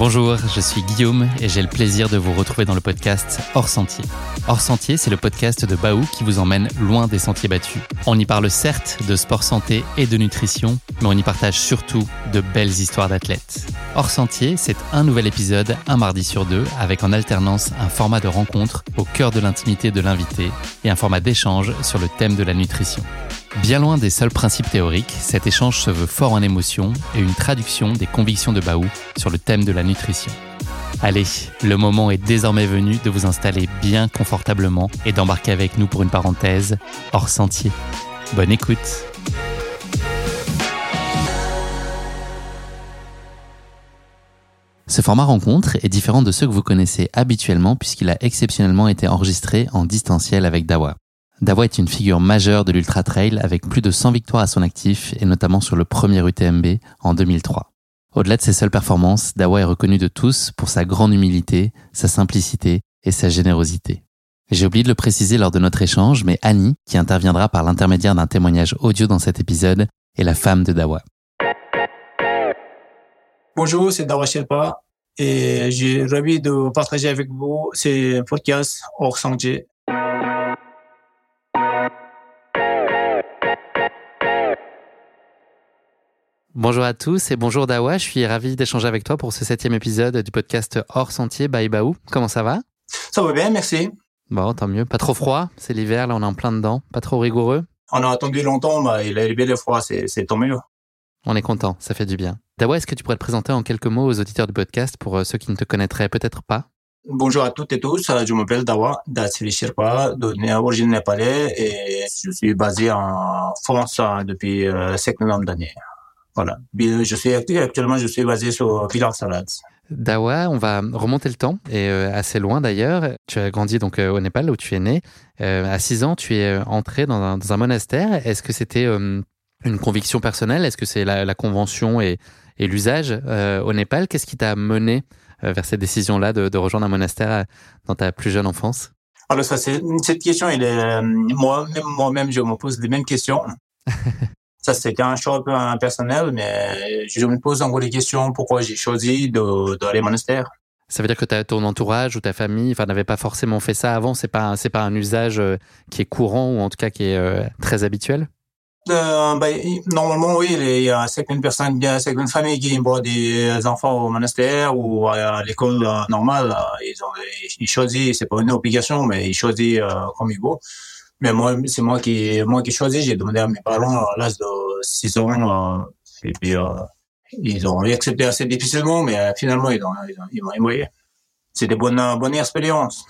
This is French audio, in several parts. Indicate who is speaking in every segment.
Speaker 1: Bonjour, je suis Guillaume et j'ai le plaisir de vous retrouver dans le podcast Hors Sentier. Hors Sentier, c'est le podcast de Baou qui vous emmène loin des sentiers battus. On y parle certes de sport santé et de nutrition, mais on y partage surtout de belles histoires d'athlètes. Hors Sentier, c'est un nouvel épisode un mardi sur deux avec en alternance un format de rencontre au cœur de l'intimité de l'invité et un format d'échange sur le thème de la nutrition. Bien loin des seuls principes théoriques, cet échange se veut fort en émotion et une traduction des convictions de Baou sur le thème de la nutrition. Allez, le moment est désormais venu de vous installer bien confortablement et d'embarquer avec nous pour une parenthèse hors sentier. Bonne écoute Ce format rencontre est différent de ceux que vous connaissez habituellement puisqu'il a exceptionnellement été enregistré en distanciel avec Dawa. Dawa est une figure majeure de l'ultra trail avec plus de 100 victoires à son actif et notamment sur le premier UTMB en 2003. Au-delà de ses seules performances, Dawa est reconnu de tous pour sa grande humilité, sa simplicité et sa générosité. J'ai oublié de le préciser lors de notre échange, mais Annie, qui interviendra par l'intermédiaire d'un témoignage audio dans cet épisode, est la femme de Dawa.
Speaker 2: Bonjour, c'est Dawa Sherpa et j'ai envie de partager avec vous ces podcasts hors sentier
Speaker 1: Bonjour à tous et bonjour Dawa, je suis ravi d'échanger avec toi pour ce septième épisode du podcast Hors Sentier by Baou. Comment ça va?
Speaker 2: Ça va bien, merci.
Speaker 1: Bon, tant mieux. Pas trop froid, c'est l'hiver, là on est en plein dedans. Pas trop rigoureux?
Speaker 2: On a attendu longtemps, bah, il est bien le froid, c'est tant mieux.
Speaker 1: On est content, ça fait du bien. Dawa, est-ce que tu pourrais te présenter en quelques mots aux auditeurs du podcast pour euh, ceux qui ne te connaîtraient peut-être pas?
Speaker 2: Bonjour à toutes et tous, je m'appelle Dawa Datsiri Sherpa, d'origine népalaise et je suis basé en France hein, depuis euh, 5 d'années. Voilà. Je suis actuellement, je suis basé sur Villard Salade.
Speaker 1: Dawa, on va remonter le temps et euh, assez loin d'ailleurs. Tu as grandi donc euh, au Népal où tu es né. Euh, à 6 ans, tu es entré dans un, dans un monastère. Est-ce que c'était une conviction personnelle? Est-ce que c'est la, la, convention et, et l'usage au Népal? Qu'est-ce qui t'a mené vers cette décision-là de, de, rejoindre un monastère dans ta plus jeune enfance?
Speaker 2: Alors ça, cette question, elle est, moi, moi-même, je me pose les mêmes questions. Ça, c'était un choix un peu personnel, mais je me pose encore des questions pourquoi j'ai choisi d'aller au monastère?
Speaker 1: Ça veut dire que ton entourage ou ta famille, enfin, n'avait pas forcément fait ça avant? C'est pas, c'est pas un usage euh, qui est courant ou en tout cas qui est euh, très habituel?
Speaker 2: Euh, ben, normalement, oui, il y a certaines personnes, il y a certaines familles qui envoient des enfants au monastère ou à l'école normale. Ils ont, ils choisissent, c'est pas une obligation, mais ils choisissent comme ils veulent. Mais moi, c'est moi qui, moi qui choisis. J'ai demandé à mes parents à l'âge de 6 ans. Euh, et puis, euh, ils ont accepté assez difficilement, mais euh, finalement, ils, ont, ils, m'ont envoyé. C'était bonne, bonne expérience.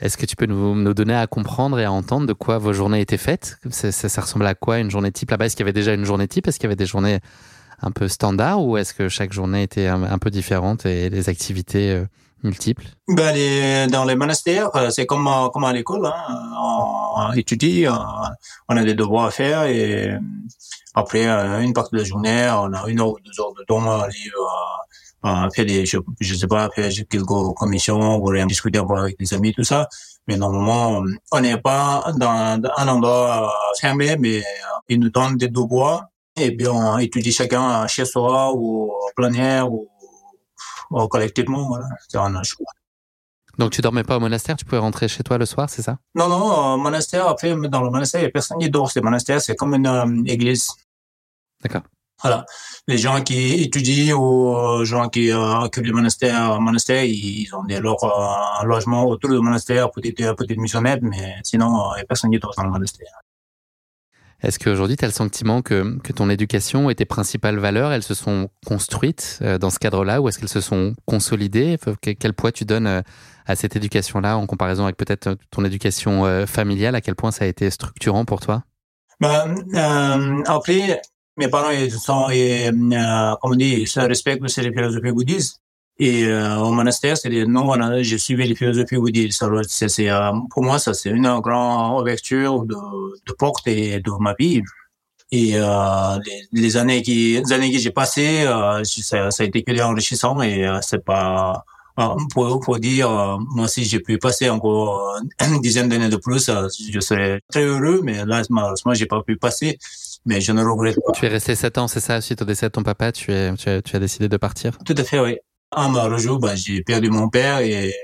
Speaker 1: Est-ce que tu peux nous, nous, donner à comprendre et à entendre de quoi vos journées étaient faites? Ça, ça, ça ressemble à quoi une journée type? Là-bas Est-ce qu'il y avait déjà une journée type? Est-ce qu'il y avait des journées un peu standards ou est-ce que chaque journée était un peu différente et les activités
Speaker 2: ben, Dans les monastères, euh, c'est comme, euh, comme à l'école. Hein. On, étudie, on a des devoirs à faire et après une partie de la journée, on a une heure ou deux heures de temps à lire, faire des, je, je sais pas, faire quelques commissions ou rien discuter avec des amis, tout ça. Mais normalement, on n'est pas dans, un endroit fermé, mais ils nous donnent des devoirs et bien on étudie chacun chez soi ou en plein air ou bon, collectivement, voilà. C'est un choix.
Speaker 1: Donc tu dormais pas au monastère, tu pouvais rentrer chez toi le soir, c'est ça?
Speaker 2: Non, non, au monastère, après, dans le monastère, il n'y a personne qui dort. Le monastère, c'est comme une euh, église.
Speaker 1: D'accord.
Speaker 2: Voilà. Les gens qui étudient ou les euh, gens qui euh, occupent le monastère, monastère, ils, ont des leur euh, logement autour du monastère, peut-être peut-être maisonnette, mais sinon, il n'y a personne qui dort dans le monastère.
Speaker 1: Est-ce qu'aujourd'hui, tu as le sentiment que, que ton éducation et tes principales valeurs, elles se sont construites euh, dans ce cadre-là ou est-ce qu'elles se sont consolidées? Quel poids tu donnes euh, à cette éducation-là en comparaison avec peut-être euh, ton éducation familiale? À quel point ça a été structurant pour toi?
Speaker 2: Ben, euh, Après, mes parents, ils sont, et, euh, comme on dit, ils respectent les philosophies bouddhistes. Et euh, au monastère, c'est non, j'ai suivi les philosophies bouddhistes. C'est, euh, pour moi, ça c'est une grande ouverture de, de porte et de ma vie. Et euh, les, les, années qui, les années que j'ai passées, euh, ça, ça, a été que enrichissant et euh, c'est pas pour, pour dire, moi si j'ai pu passer encore une dizaine d'années de plus, je serais très heureux. Mais là, malheureusement, j'ai pas pu passer. Mais je ne regrette pas.
Speaker 1: Tu es resté sept ans, c'est ça, suite au décès de ton papa, tu, es, tu, as, tu as décidé de partir?
Speaker 2: Tout à fait, oui. À Marojo, bah, j'ai perdu mon père et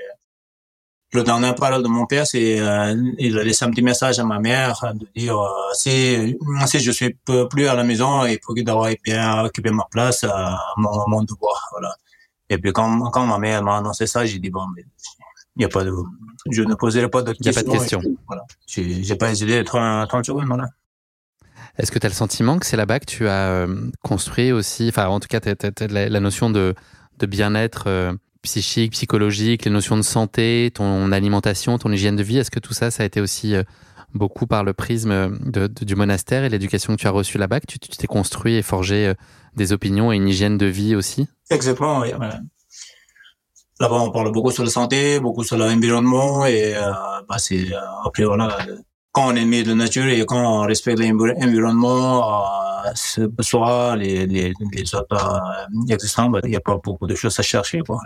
Speaker 2: le dernier parole de mon père, c'est euh, il a laissé un petit message à ma mère de dire euh, si si je suis plus à la maison, il faut d'avoir bien occupé ma place, euh, mon, mon devoir, voilà. Et puis quand quand ma mère m'a annoncé ça, j'ai dit bon, mais il y a pas de, je ne poserai pas d'autres
Speaker 1: questions. Il n'y a pas de questions.
Speaker 2: Voilà. J'ai pas hésité 30, 30 secondes, voilà.
Speaker 1: Est-ce que tu as le sentiment que c'est là-bas que tu as euh, construit aussi, enfin en tout cas, tu as, la, notion de, de bien-être euh, psychique, psychologique, les notions de santé, ton alimentation, ton hygiène de vie, est-ce que tout ça, ça a été aussi euh, beaucoup par le prisme de, du monastère et l'éducation que tu as reçue là-bas, que tu t'es construit et forgé des opinions et une hygiène de vie aussi?
Speaker 2: Exactement, oui. Là-bas, on parle beaucoup sur la santé, beaucoup sur l'environnement et bah, c'est après voilà quand on aime la nature et quand on respecte l'environnement, euh, soit les, les, les autres euh, existants, bah, il n'y a pas beaucoup de choses à chercher. Quoi.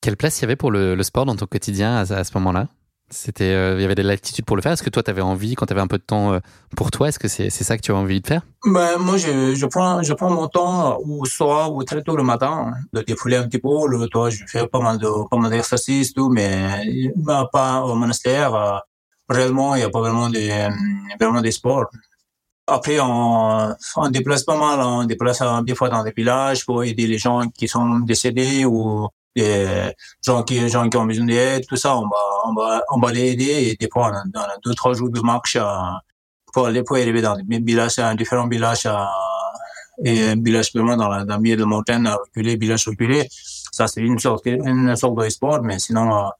Speaker 1: Quelle place il y avait pour le, le sport dans ton quotidien à, à ce moment-là? C'était, euh, il y avait de l'attitude pour le faire? Est-ce que toi, tu avais envie, quand tu avais un peu de temps pour toi, est-ce que c'est, c'est ça que tu as envie de faire?
Speaker 2: Ben, Moi, je, je, prends, je prends mon temps ou soir ou très tôt le matin de défouler un petit peu. Le, toi, je fais pas mal de pas mal d'exercices, tout, mais ben, pas au monastère réellement, il n'y a pas vraiment euh, vraiment des sports. Après, on, on déplace pas mal, on déplace des fois dans des villages pour aider les gens qui sont décédés ou des gens qui, gens qui ont besoin d'aide, tout ça, on va, on va, on va les aider et des fois, on a, deux, trois jours de marche pour aller, pour arriver dans des villages, différents villages et un village vraiment dans, la, dans le milieu de la montagne, reculé, village reculé. Ça, c'est une sorte, une sorte de sport, mais sinon,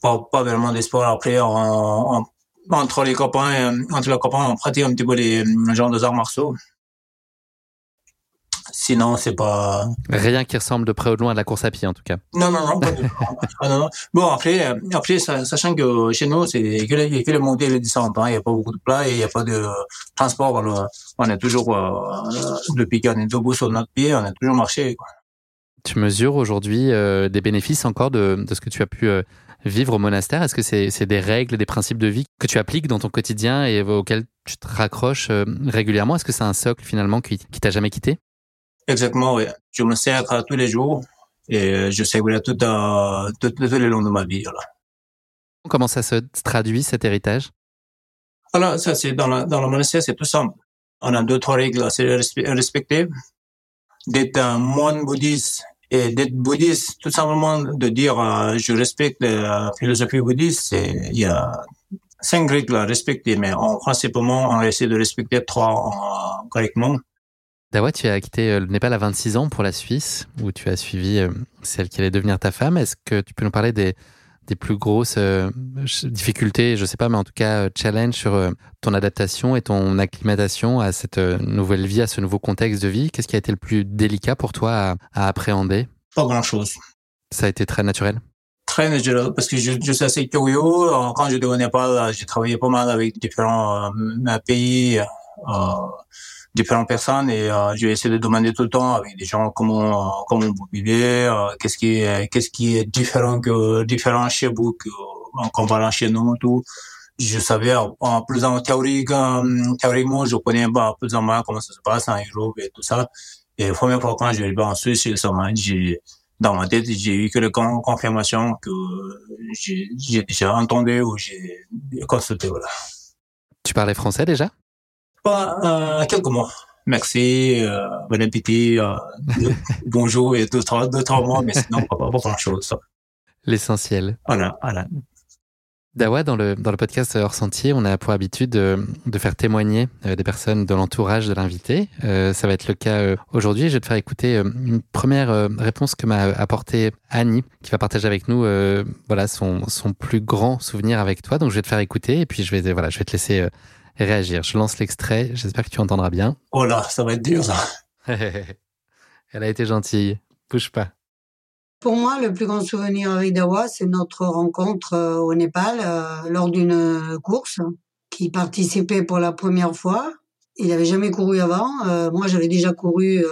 Speaker 2: pas, pas vraiment des sports. Après, on, entre les copains, euh, entre les copains, on pratique un petit peu les, les genres de arts martiaux. Sinon, c'est pas.
Speaker 1: Rien qui ressemble de près ou de loin à la course à pied, en tout cas.
Speaker 2: Non, non, non, pas bon, après, euh, après, sachant que chez nous, c'est que les, que les montées et les descentes. Hein. Il n'y a pas beaucoup de plats et il n'y a pas de transport. Alors, on est toujours, euh, depuis qu'on est debout sur notre pied, on est toujours marché. Quoi.
Speaker 1: Tu mesures aujourd'hui euh, des bénéfices encore de, de, ce que tu as pu euh, vivre au monastère? Est-ce que c'est des règles, des principes de vie que tu appliques dans ton quotidien et auxquels tu te raccroches euh, régulièrement? Est-ce que c'est un socle finalement qui, qui t'a jamais quitté?
Speaker 2: Exactement, oui. Je me sers tous les jours et je servirai tout, euh, tout, tout, le long de ma vie. Là.
Speaker 1: Comment ça se traduit cet héritage?
Speaker 2: Alors, ça, c'est dans, la, dans le monastère, c'est tout simple. On a deux, trois règles c'est respecter. D'être un moine bouddhiste et d'être bouddhiste, tout simplement de dire euh, je respecte la philosophie bouddhiste, il y a cinq règles à respecter, mais en, principalement on essaie de respecter trois euh, correctement.
Speaker 1: Dawa, tu as quitté euh, le Népal à 26 ans pour la Suisse, où tu as suivi celle qui allait devenir ta femme. Est-ce que tu peux nous parler des, des plus grosses difficultés, je sais pas, mais en tout cas challenge sur ton adaptation et ton acclimatation à cette nouvelle vie, à ce nouveau contexte de vie Qu'est-ce qui a été le plus délicat pour toi à, à appréhender?
Speaker 2: Pas grand-chose.
Speaker 1: Ça a été très naturel?
Speaker 2: Très naturel, parce que je, je suis assez curieux. Quand je au Népal, j'ai travaillé pas mal avec différents euh, pays, euh, différentes personnes, et euh, j'ai essayé de demander tout le temps avec des gens comment comment vous vivez, euh, qu'est-ce qui est qu'est-ce qui est différent que différent chez vous que, en comparant chez nous, tout je savais en plus en théorie, théoriquement, je connais pas plus ou moins comment ça se passe en Europe et tout ça. Et la première fois quand j'ai arrivé en Suisse, j'ai, dans ma tête, j'ai eu que la confirmation que j'ai, déjà entendu ou j'ai constaté, voilà.
Speaker 1: Tu parlais français déjà?
Speaker 2: Pas, euh, quelques mois. Merci, euh, bon appétit, euh, bonjour et deux, trois, deux, trois mois, mais sinon, pas, pas, pas grand chose.
Speaker 1: L'essentiel.
Speaker 2: Voilà, voilà.
Speaker 1: Dawa, dans le, dans le podcast Hors Sentier, on a pour habitude de, de faire témoigner des personnes de l'entourage de l'invité. Euh, ça va être le cas aujourd'hui. Je vais te faire écouter une première réponse que m'a apportée Annie, qui va partager avec nous voilà, son, son plus grand souvenir avec toi. Donc je vais te faire écouter et puis je vais, voilà, je vais te laisser réagir. Je lance l'extrait. J'espère que tu entendras bien.
Speaker 2: Oh là, ça va être dur ça.
Speaker 1: Elle a été gentille. Bouge pas.
Speaker 3: Pour moi, le plus grand souvenir avec Dawa, c'est notre rencontre euh, au Népal euh, lors d'une course qui participait pour la première fois. Il n'avait jamais couru avant. Euh, moi, j'avais déjà couru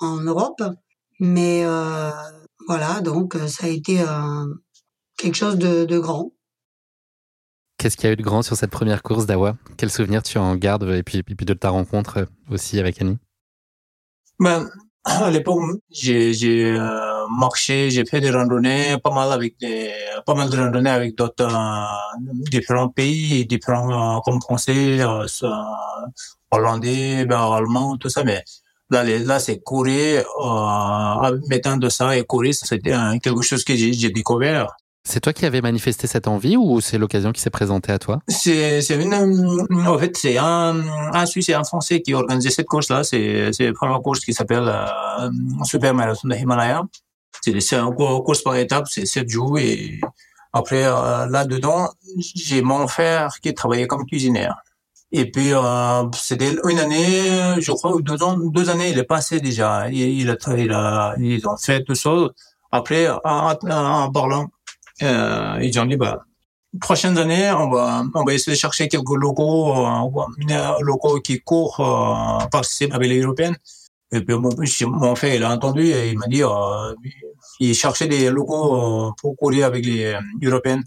Speaker 3: en Europe. Mais voilà, donc ça a été quelque chose de, grand.
Speaker 1: Qu'est-ce qu'il y a eu de grand sur cette première course, Dawa? Quel souvenir tu en gardes et puis, puis de ta rencontre aussi avec Annie?
Speaker 2: Ben, à l'époque, j'ai, j'ai euh, marché, j'ai fait des randonnées, pas mal avec des, pas mal de randonnées avec d'autres euh, différents pays, différents comme français, hollandais, ben, allemand, tout ça. Mais là, là, c'est courir, euh, mettant de ça et courir, c'était quelque chose que j'ai découvert.
Speaker 1: C'est toi qui avais manifesté cette envie ou c'est l'occasion qui s'est présentée à toi
Speaker 2: C'est une en fait c'est un Suisse et un Français qui organisé cette course là. C'est la première course qui s'appelle euh, Super Marathon de Himalaya. C'est une course par étapes, c'est sept jours et après euh, là dedans j'ai mon frère qui travaillait comme cuisinier. Et puis euh, c'était une année, je crois, deux ans, deux années, il est passé déjà. Il, il a, il a, ils ont fait tout ça. Après, en parlant euh, ils ont dit, bah, prochaines années, on va, on va essayer de chercher quelques locaux, euh, locaux qui courent, euh, participer avec les Européennes. Et puis mon, frère, il a entendu et il m'a dit, euh, il cherchait des locaux euh, pour courir avec les euh, Européennes.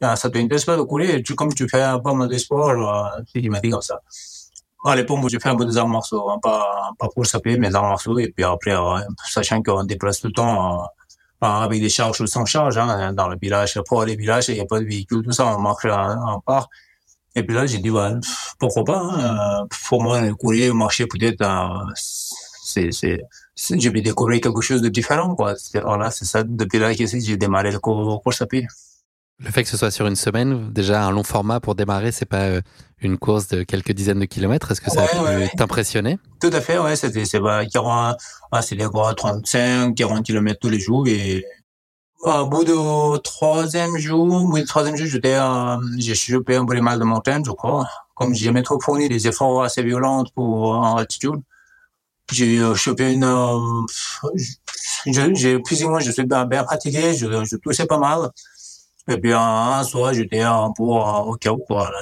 Speaker 2: Ah, ça t'intéresse pas de courir, tu, comme tu fais pas mal de sport, euh, il m'a dit comme ça. À l'époque, moi, j'ai fait un peu des arts martiaux, hein, pas, pas pour s'appeler, mais des arts. Et puis après, sachant qu'on déplace tout le temps, avec des charges ou sans charge, hein, dans le village, pour les villages, il n'y a pas de véhicule, tout ça, on marche en, part. Et puis là, j'ai dit, ouais, pourquoi pas, hein, pour moi, courir, marcher, peut-être, euh, c'est, c'est, je vais découvrir quelque chose de différent, quoi. Voilà, c'est ça, depuis là j'ai démarré le cours, course à pied.
Speaker 1: Le fait que ce soit sur une semaine, déjà un long format pour démarrer, c'est pas euh, une course de quelques dizaines de kilomètres. Est-ce que ça a pu t'impressionner?
Speaker 2: Tout à fait, ouais. C'était c'est bah, 40, ah, c'est quoi, 35, 40 kilomètres tous les jours et au bout du troisième jour, oui, le troisième jour, j'étais, euh, j'ai chopé un peu mal de montagne, je crois. Comme j'ai jamais trop fourni des efforts assez violents pour en altitude, j'ai euh, chopé une, euh, j'ai plus ou moins, je suis bien, bien fatigué, je, je toussais pas mal. Et puis un, soir, j'étais un peu au où, quoi. Là,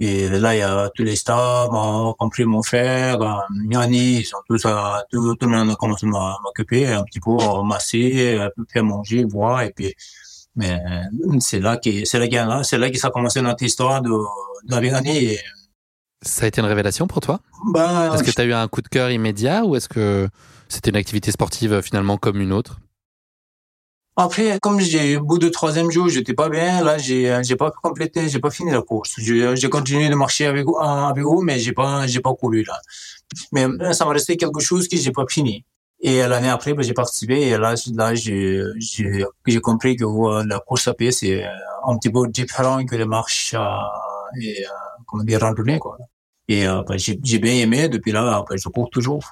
Speaker 2: et là, il y a tous les stars, compris mon frère, Yanni, ils sont tous, tout, tout le monde a commencé à m'occuper, un petit peu masser, faire manger, boire, et puis, mais c'est là qui, c'est là c'est là que ça a commencé notre histoire de, de
Speaker 1: Ça a été une révélation pour toi?
Speaker 2: Ben,
Speaker 1: Est-ce que tu as eu un coup de cœur immédiat ou est-ce que c'était une activité sportive finalement comme une autre?
Speaker 2: Après, comme j'ai au bout du troisième jour, j'étais pas bien. Là, j'ai j'ai pas complété, j'ai pas fini la course. J'ai continué de marcher avec avec vous, mais j'ai pas j'ai pas couru là. Mais ça m'a resté quelque chose que j'ai pas fini. Et l'année après, ben, j'ai participé et là, là j'ai j'ai compris que la course à pied c'est un petit peu différent que les marches euh, et euh, comment dire randonnée quoi. Et euh, ben, j'ai bien aimé. Depuis là, ben, je cours toujours.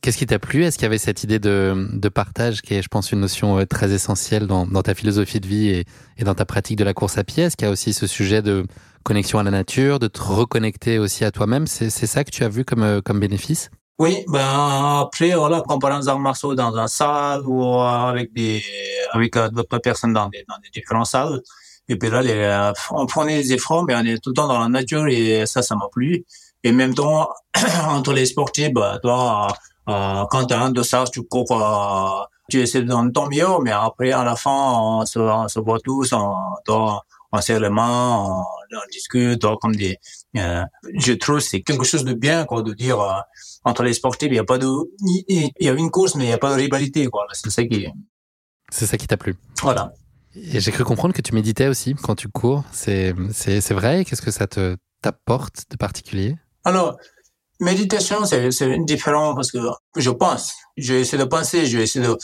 Speaker 1: Qu'est-ce qui t'a plu? Est-ce qu'il y avait cette idée de, de, partage qui est, je pense, une notion euh, très essentielle dans, dans ta philosophie de vie et, et, dans ta pratique de la course à pied? Est-ce qu'il y a aussi ce sujet de connexion à la nature, de te reconnecter aussi à toi-même? C'est ça que tu as vu comme, euh, comme bénéfice?
Speaker 2: Oui, ben après voilà, comparant arts martiaux dans une salle ou avec des avec euh, d'autres personnes dans des dans des différentes salles. Et puis là, les, on prenait des efforts, mais on est tout le temps dans la nature et ça, ça m'a plu. Et même temps, entre les sportifs, bah, toi, euh, quand tu as un dossard, tu cours, euh, tu essaies de donner ton mieux, mais après, à la fin, on se, on se voit tous, on, on, on serre les mains, on, on discute, comme des, euh, je trouve c'est quelque chose de bien, quoi, de dire, entre les sportifs, il y a pas de, il y a une course, mais il y a pas de rivalité, quoi. C'est ça qui,
Speaker 1: c'est ça qui t'a plu.
Speaker 2: Voilà.
Speaker 1: Et j'ai cru comprendre que tu méditais aussi quand tu cours. C'est, c'est, c'est vrai? Qu'est-ce que ça te, t'apporte de particulier?
Speaker 2: Alors, Méditation, c'est différent parce que je pense, je essayer de penser, je essayer de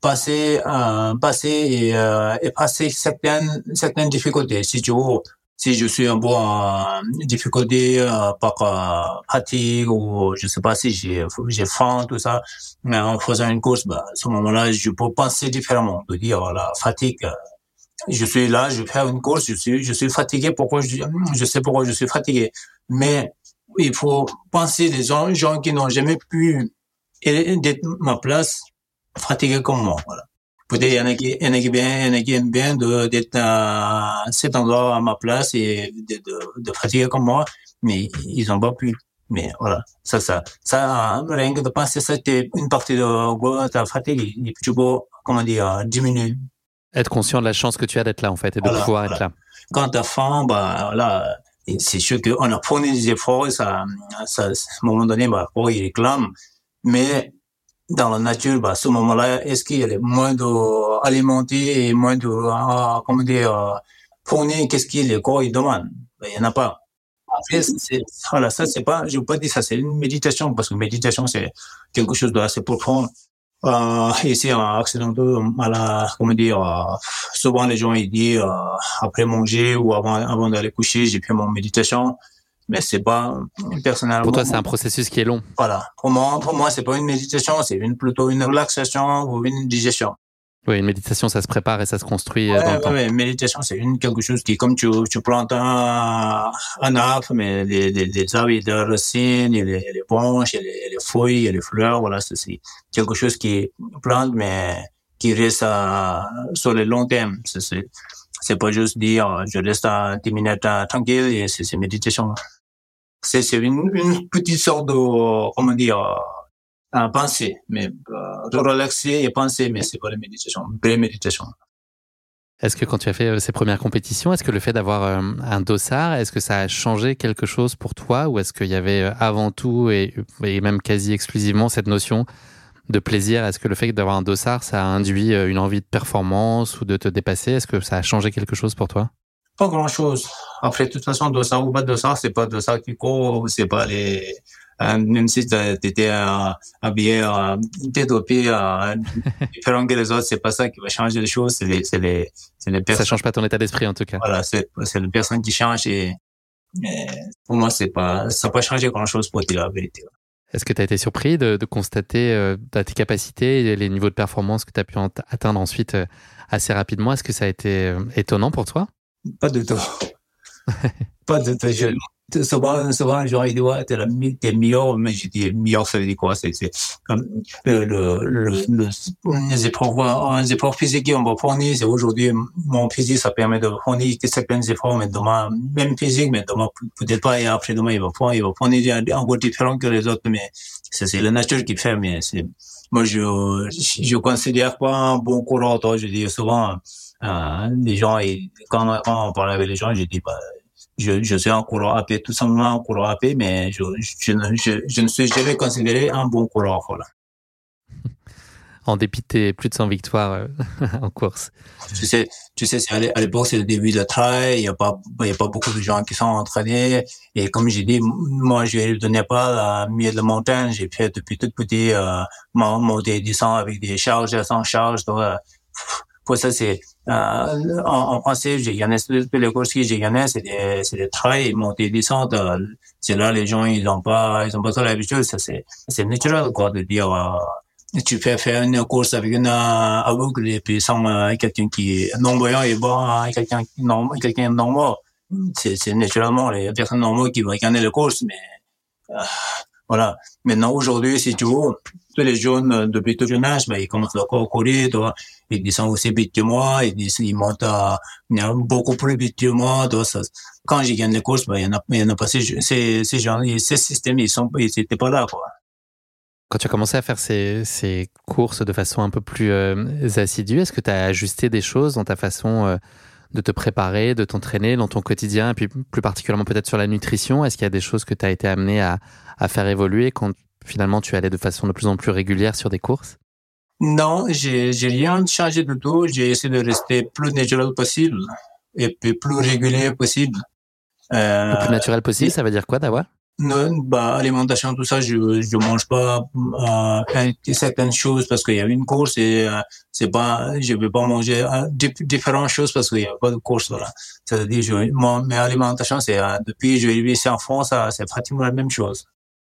Speaker 2: passer, euh, passer et, euh, et, passer certaines certaines difficultés. Si tu veux, si je suis un peu en difficulté euh, par fatigue ou je sais pas si j'ai j'ai faim tout ça, mais en faisant une course, bah, à ce moment-là, je peux penser différemment, de dire la fatigue. Euh, je suis là, je fais une course, je suis je suis fatigué. Pourquoi je je sais pourquoi je suis fatigué, mais il faut penser les gens, gens qui n'ont jamais pu être ma place, fatigués comme moi. Voilà. Peut-être il y en a qui, il y en a qui bien, il y en a qui aiment bien d'être à cet endroit à ma place et de, de, de fatiguer comme moi, mais ils n'ont pas pu. Mais voilà, ça, ça, ça, rien que de penser ça, c'était une partie de ta fatigue, tu peux, comment dire, diminuer.
Speaker 1: Être conscient de la chance que tu as d'être là, en fait, et de pouvoir être là.
Speaker 2: Quand t'as faim, bah, là, c'est sûr qu'on a fourni des efforts, ça, ça, à un moment donné, bah, oh, il réclame, mais dans la nature, bah, à ce moment-là, est-ce qu'il y a moins d'alimentés et moins de, euh, comment dire, euh, fournir qu'est-ce que le corps il demande? Ben, il n'y en a pas. Après, voilà, ça, c'est pas, je veux pas dire ça, c'est une méditation, parce que méditation, c'est quelque chose d'assez profond. Euh, ici, en Occident, à la, comment dire, euh, souvent les gens, ils disent, euh, après manger ou avant, avant d'aller coucher, j'ai fait mon méditation mais c'est pas personnellement.
Speaker 1: Pour toi, c'est un processus qui est long.
Speaker 2: Voilà. Pour moi, pour moi, c'est pas une méditation, c'est une plutôt une relaxation ou une digestion.
Speaker 1: Oui, une méditation, ça se prépare et ça se construit euh, dans le temps.
Speaker 2: Oui, méditation, c'est une quelque chose qui, comme tu, tu plantes un, un arbre, mais les, les, les arbres, a des racines, a les, les branches, a les, les, feuilles, a les fleurs, voilà, c'est quelque chose qui plante, mais qui reste à, sur le long terme. C'est, c'est pas juste dire, je reste à 10 minutes tranquille et c'est méditation c'est une, une, petite sorte de, comment dire, un pensée, mais euh, relaxer et penser, mais c'est pas la méditation, vraie méditation.
Speaker 1: Est-ce que quand tu as fait euh, ces premières compétitions, est-ce que le fait d'avoir euh, un dossard, est-ce que ça a changé quelque chose pour toi ou est-ce qu'il y avait avant tout et, et, même quasi exclusivement cette notion de plaisir? Est-ce que le fait d'avoir un dossard, ça a induit une envie de performance ou de te dépasser? Est-ce que ça a changé quelque chose pour toi?
Speaker 2: Pas grand chose. Après, de toute façon, dossard ou pas dossard, c'est pas dossard qui court, c'est pas les, même si tu étais euh, habillé, euh, euh, différent que les autres, c'est pas ça qui va changer les choses, c'est les, c'est les, c'est les
Speaker 1: personnes. Ça change pas ton état d'esprit, en tout cas.
Speaker 2: Voilà, c'est, c'est les personnes qui changent et, pour moi, c'est pas, ça n'a pas changé grand chose pour dire la vérité.
Speaker 1: Est-ce que tu as été surpris de, de constater euh, tes capacités et les niveaux de performance que tu as pu atteindre ensuite assez rapidement? Est-ce que ça a été étonnant pour toi?
Speaker 2: Pas du tout. pas du tout. Je, souvent, souvent, les gens, ils disent, ouais, t'es, la, meilleur, mais je dis, meilleur, ça veut dire quoi? C'est, c'est comme le, le, le, les épreuves, les épreuves physiques qu'on va fournir, c'est aujourd'hui, mon physique, ça permet de fournir certains efforts, mais demain, même physique, mais demain, peut-être pas, et après demain, il va fournir, il va fournir encore différent que les autres, mais c'est, c'est la nature qui fait, mais c'est, moi, je, je considère pas un bon coureur, je dis souvent, euh, les gens, quand, quand on parle avec les gens, je dis, bah, je, je suis un coureur AP, tout simplement un coureur AP, mais je, je, je, je ne suis jamais considéré un bon coureur. Voilà.
Speaker 1: En dépit de plus de 100 victoires euh, en course.
Speaker 2: Tu sais, tu sais, à l'époque, c'est le début de travail, il n'y a pas, il y a pas beaucoup de gens qui sont entraînés. Et comme j'ai dit, moi, je ne donnais pas la milieu de montagne. J'ai fait depuis tout petit, euh, monter 10 ans avec des charges, sans charge. Donc, euh, pour ça, c'est, euh, en, en, français, j'ai courses que j'ai gagné, c'est des, c'est des trails, montées, descentes. Euh, c'est là, les gens, ils ont pas, ils ont pas trop l'habitude. Ça, c'est, c'est naturel, quoi, de dire, euh, tu fais faire une course avec une aveugle et puis sans euh, quelqu'un qui est non-voyant et bon, quelqu'un, non, quelqu'un normal. C'est, c'est naturellement les personnes normales qui vont gagner les courses, mais, euh, voilà. Maintenant, aujourd'hui, si tu veux, tous les jeunes, depuis tout jeune âge, ben, ils commencent à courir, toi. Ils sont aussi vite que moi, ils, ils montent à, beaucoup plus vite que moi, toi. Ça, quand j'ai gagné les courses, ben, il y en a, il y en a pas ces, ces, ces gens, ces systèmes, ils sont, ils étaient pas là, quoi.
Speaker 1: Quand tu as commencé à faire ces, ces courses de façon un peu plus euh, assidue, est-ce que tu as ajusté des choses dans ta façon euh, de te préparer, de t'entraîner dans ton quotidien, et puis plus particulièrement peut-être sur la nutrition Est-ce qu'il y a des choses que tu as été amené à, à faire évoluer quand finalement tu allais de façon de plus en plus régulière sur des courses?
Speaker 2: Non, j'ai, j'ai rien changé du tout. J'ai essayé de rester plus naturel possible et puis plus régulier possible.
Speaker 1: Euh, le plus naturel possible, ça veut dire quoi, d'avoir
Speaker 2: non, bah, alimentation, tout ça, je, je mange pas euh, certaines choses parce qu'il y a une course et euh, c'est pas, je vais pas manger euh, différentes choses parce qu'il y a pas de course, voilà. C'est-à-dire, je, mon, mes alimentations, c'est, euh, depuis que je vis ici en France, c'est pratiquement la même chose.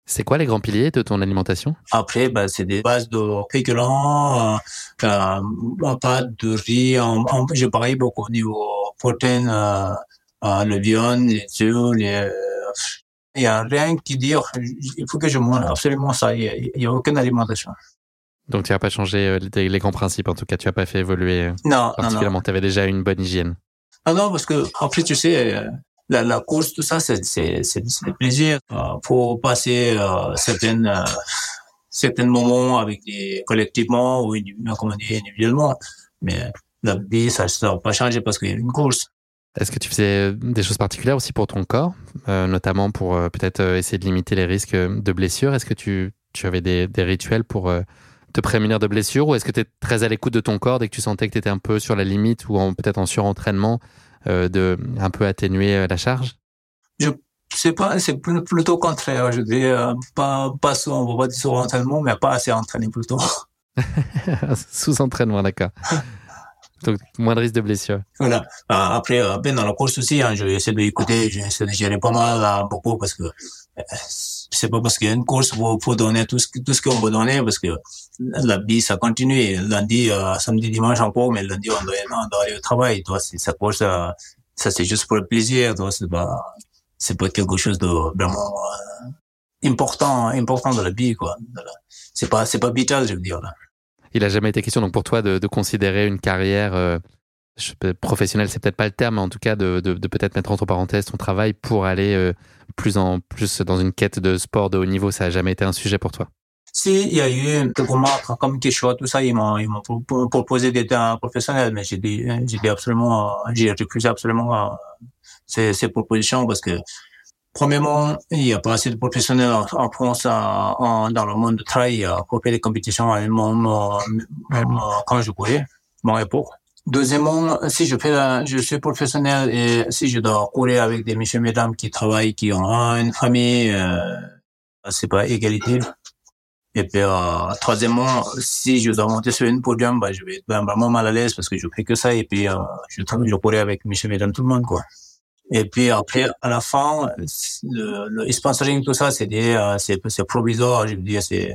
Speaker 1: C'est quoi les grands piliers de ton alimentation?
Speaker 2: Après, bah, c'est des bases de féculents, euh, euh, pas de riz. En, en, je parie beaucoup au niveau protéines, euh, euh, le viande, les œufs, les... Il n'y a rien qui dit il faut que je mange absolument ça. Il n'y a, a, aucune alimentation.
Speaker 1: Donc tu n'as pas changé les, les, grands principes, en tout cas, tu n'as pas fait évoluer
Speaker 2: non,
Speaker 1: particulièrement. Tu avais déjà une bonne hygiène.
Speaker 2: Ah non, parce que après, tu sais, la, la course, tout ça, c'est c'est c'est plaisir. Euh, faut passer euh, certaines euh, certains moments avec des collectivement ou comme on dit individuellement. Mais la vie, ça ne va pas changer parce qu'il y a une course.
Speaker 1: Est-ce que tu faisais des choses particulières aussi pour ton corps, euh, notamment pour euh, peut-être essayer de limiter les risques de blessures? Est-ce que tu, tu avais des, des rituels pour te prémunir de blessures? Ou est-ce que tu es très à l'écoute de ton corps dès que tu sentais que tu étais un peu sur la limite ou peut-être en surentraînement de un peu atténuer la charge?
Speaker 2: Je sais pas, c'est plutôt contraire. Je dis pas pas on va pas dire surentraînement, mais pas assez entraîné plutôt.
Speaker 1: Sous-entraînement, d'accord. Donc, moins de risque de blessure.
Speaker 2: Voilà. Après, ben, dans la course aussi, hein, je vais essayer d'écouter, je vais essayer de gérer pas mal, beaucoup, parce que c'est pas parce qu'il y a une course pour, pour donner tout ce, tout ce qu'on peut donner, parce que la vie, ça continue. Lundi, euh, samedi, dimanche encore, mais lundi, on doit, on doit aller au travail. Toi, ça course, ça, c'est juste pour le plaisir. Toi, c'est pas, c'est pas quelque chose de vraiment euh, important, important dans la vie, quoi. C'est pas, c'est pas vital, je veux dire, là
Speaker 1: il a jamais été question donc pour toi de, de considérer une carrière euh, professionnelle, c'est peut-être pas le terme, mais en tout cas de, de, de peut-être mettre entre parenthèses ton travail pour aller euh, plus en plus dans une quête de sport de haut niveau. Ça a jamais été un sujet pour toi?
Speaker 2: Si, il y a eu des remarques comme Quechua, tout ça, ils m'ont, ils m'ont proposé d'être un professionnel, mais j'ai dit, j'ai dit absolument, j'ai refusé absolument euh, ces, ces propositions parce que Premièrement, il n'y a pas assez de professionnels en, France en, dans le monde du travail pour faire des compétitions à mon, quand je courais, mon époque. Deuxièmement, si je fais je suis professionnel et si je dois courir avec des messieurs mesdames qui travaillent, qui ont une famille, euh, c'est pas égalité. Et puis, euh, troisièmement, si je dois monter sur une podium, bah, je vais être vraiment mal à l'aise parce que je fais que ça et puis, euh, je, je courais avec messieurs mesdames tout le monde, quoi. Et puis après, à la fin, le, le sponsoring, tout ça, c'est euh, c'est, c'est provisoire, je veux dire, c'est,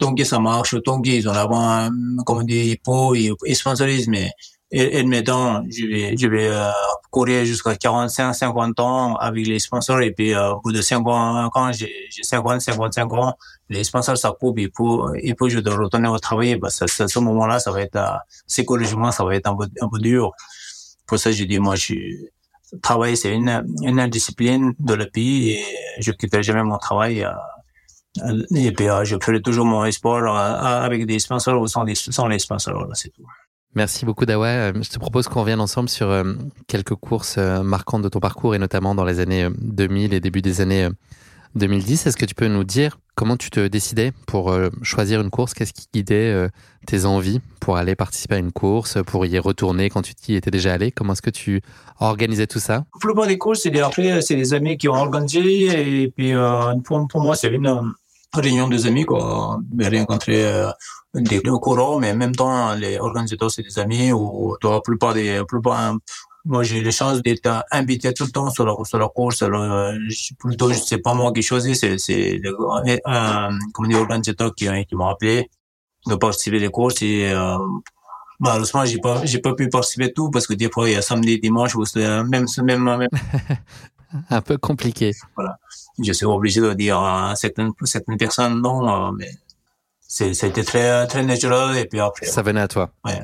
Speaker 2: Tongi, ça marche, Tongi, ils ont là-bas, comme on dit, pour, ils, sponsorisent, mais, admettons, je vais, je vais euh, courir jusqu'à 45, 50 ans avec les sponsors, et puis, euh, au bout de 5 ans, j'ai, j'ai 50, 55 ans, les sponsors, ça coupe, et pour, et pour je dois retourner au travail, bah, ça, à ce moment-là, ça va être, psychologiquement, ça va être un peu, un peu dur. Pour ça, je dis, moi, je suis, travail, c'est une, une discipline de le pays et je quitterai jamais mon travail. Euh, et puis, euh, je ferai toujours mon sport euh, avec des sponsors ou sans, sans les sponsors, c'est tout.
Speaker 1: Merci beaucoup Dawa. Je te propose qu'on revienne ensemble sur quelques courses marquantes de ton parcours et notamment dans les années 2000 et début des années 2010. Est-ce que tu peux nous dire comment tu te décidais pour euh, choisir une course? Qu'est-ce qui guidait euh, tes envies pour aller participer à une course, pour y retourner quand tu y étais déjà allé? Comment est-ce que tu organisais tout ça?
Speaker 2: La plupart des courses, c'est des, après, c'est des amis qui ont organisé. Et puis, euh, pour, moi, c'est une réunion des amis, quoi. J'ai rencontré des courants, mais en même temps, les organisateurs, c'est des amis. Ou la plupart des, moi, j'ai eu la chance d'être invité tout le temps sur la, sur la course. Alors, euh, plutôt, c'est pas moi qui choisis, c'est, c'est un, comme des organisateurs qui, qui m'ont appelé de participer des courses et, euh, malheureusement, j'ai pas, j'ai pas pu participer à tout parce que des fois, il y a samedi, dimanche, ou même, même, même.
Speaker 1: un peu compliqué.
Speaker 2: Voilà. Je suis obligé de dire à certaines, certaines personnes non, euh, mais c'est, c'était très, très naturel et puis après.
Speaker 1: Ça venait à toi.
Speaker 2: Ouais.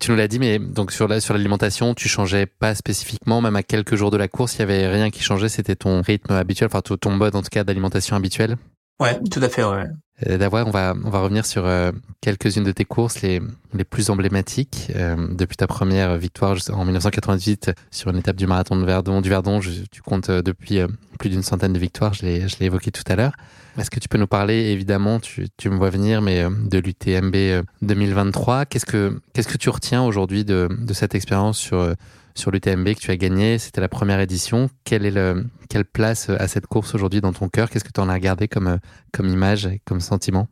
Speaker 1: Tu nous l'as dit, mais donc sur la, sur l'alimentation, tu changeais pas spécifiquement, même à quelques jours de la course, il y avait rien qui changeait, c'était ton rythme habituel, enfin ton mode en tout cas d'alimentation habituel.
Speaker 2: Ouais, tout à fait, ouais.
Speaker 1: Euh, on va, on va revenir sur euh, quelques-unes de tes courses, les, les plus emblématiques. Euh, depuis ta première victoire en 1998 sur une étape du marathon de Verdon, du Verdon, tu comptes depuis plus d'une centaine de victoires, je l'ai, je l'ai évoqué tout à l'heure. Est-ce que tu peux nous parler, évidemment, tu, tu me vois venir, mais de l'UTMB 2023 Qu'est-ce que, qu'est-ce que tu retiens aujourd'hui de, de cette expérience sur sur l'UTMB que tu as gagné. C'était la première édition. Quelle est le, quelle place à cette course aujourd'hui dans ton cœur? Qu'est-ce que tu en as gardé comme, comme image comme sentiment?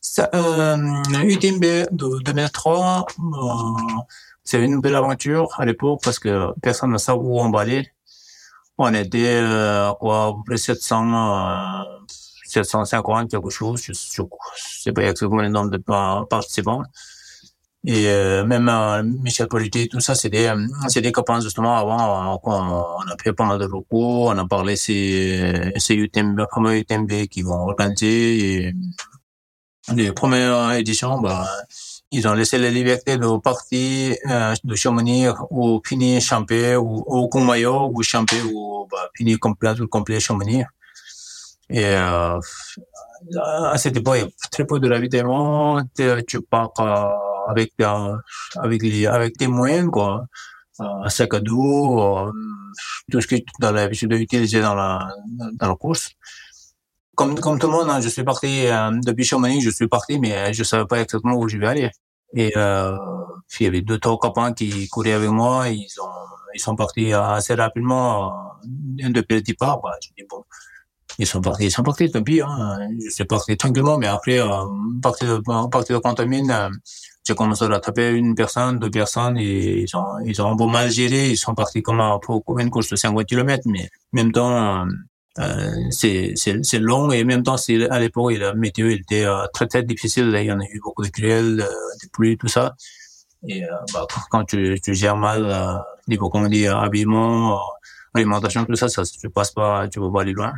Speaker 2: Ça, euh, UTMB de 2003, euh, c'est une belle aventure à l'époque parce que personne ne savait où on va aller. On était euh, quoi, à peu près 700, 750 quelque chose. Je, je sais pas exactement le nombre de participants. Et euh, même euh, Michel Politi, tout ça, c'est des, euh, c'est des copains justement avant. Euh, on, a fait mal de recours, on a parlé ces, ces UTMB, fameux UTMB qui vont organiser. Et les premières éditions, bah, ils ont laissé la liberté de partir de Chamonix ou finir Champé ou au Courmayeur ou Champé ou bah, finir complet ou complet Chamonix. Et euh, à cette époque, il y a très peu de ravitaillement. Tu pars avec euh, avec les avec tes moyens quoi un sac à dos euh, tout ce que tu as l'habitude d'utiliser dans la dans la course comme, comme tout le monde, hein, je suis parti euh, depuis Chamonix, je suis parti, mais je savais pas exactement où je vais aller. Et euh, puis il y avait deux trois copains qui couraient avec moi, ils ont ils sont partis assez rapidement euh, depuis le départ. Bah, je dis bon, ils sont partis, ils sont partis, tant pis. Hein. Je suis parti tranquillement, mais après, euh, partir de, partir de Contamine, euh, j'ai commencé à rattraper une personne, deux personnes, et ils ont, ils ont peu mal géré. Ils sont partis comme pour une course de 50 km, mais en même temps, euh, c'est, c'est, long et en même temps, c'est, à l'époque, la météo était euh, très, très difficile. Il y en a eu beaucoup de grêle, euh, de pluie, tout ça. Et bah, quand tu, tu gères mal, niveau, comment dire, habillement, alimentation, tout ça, ça, tu passes pas, tu vas pas aller loin.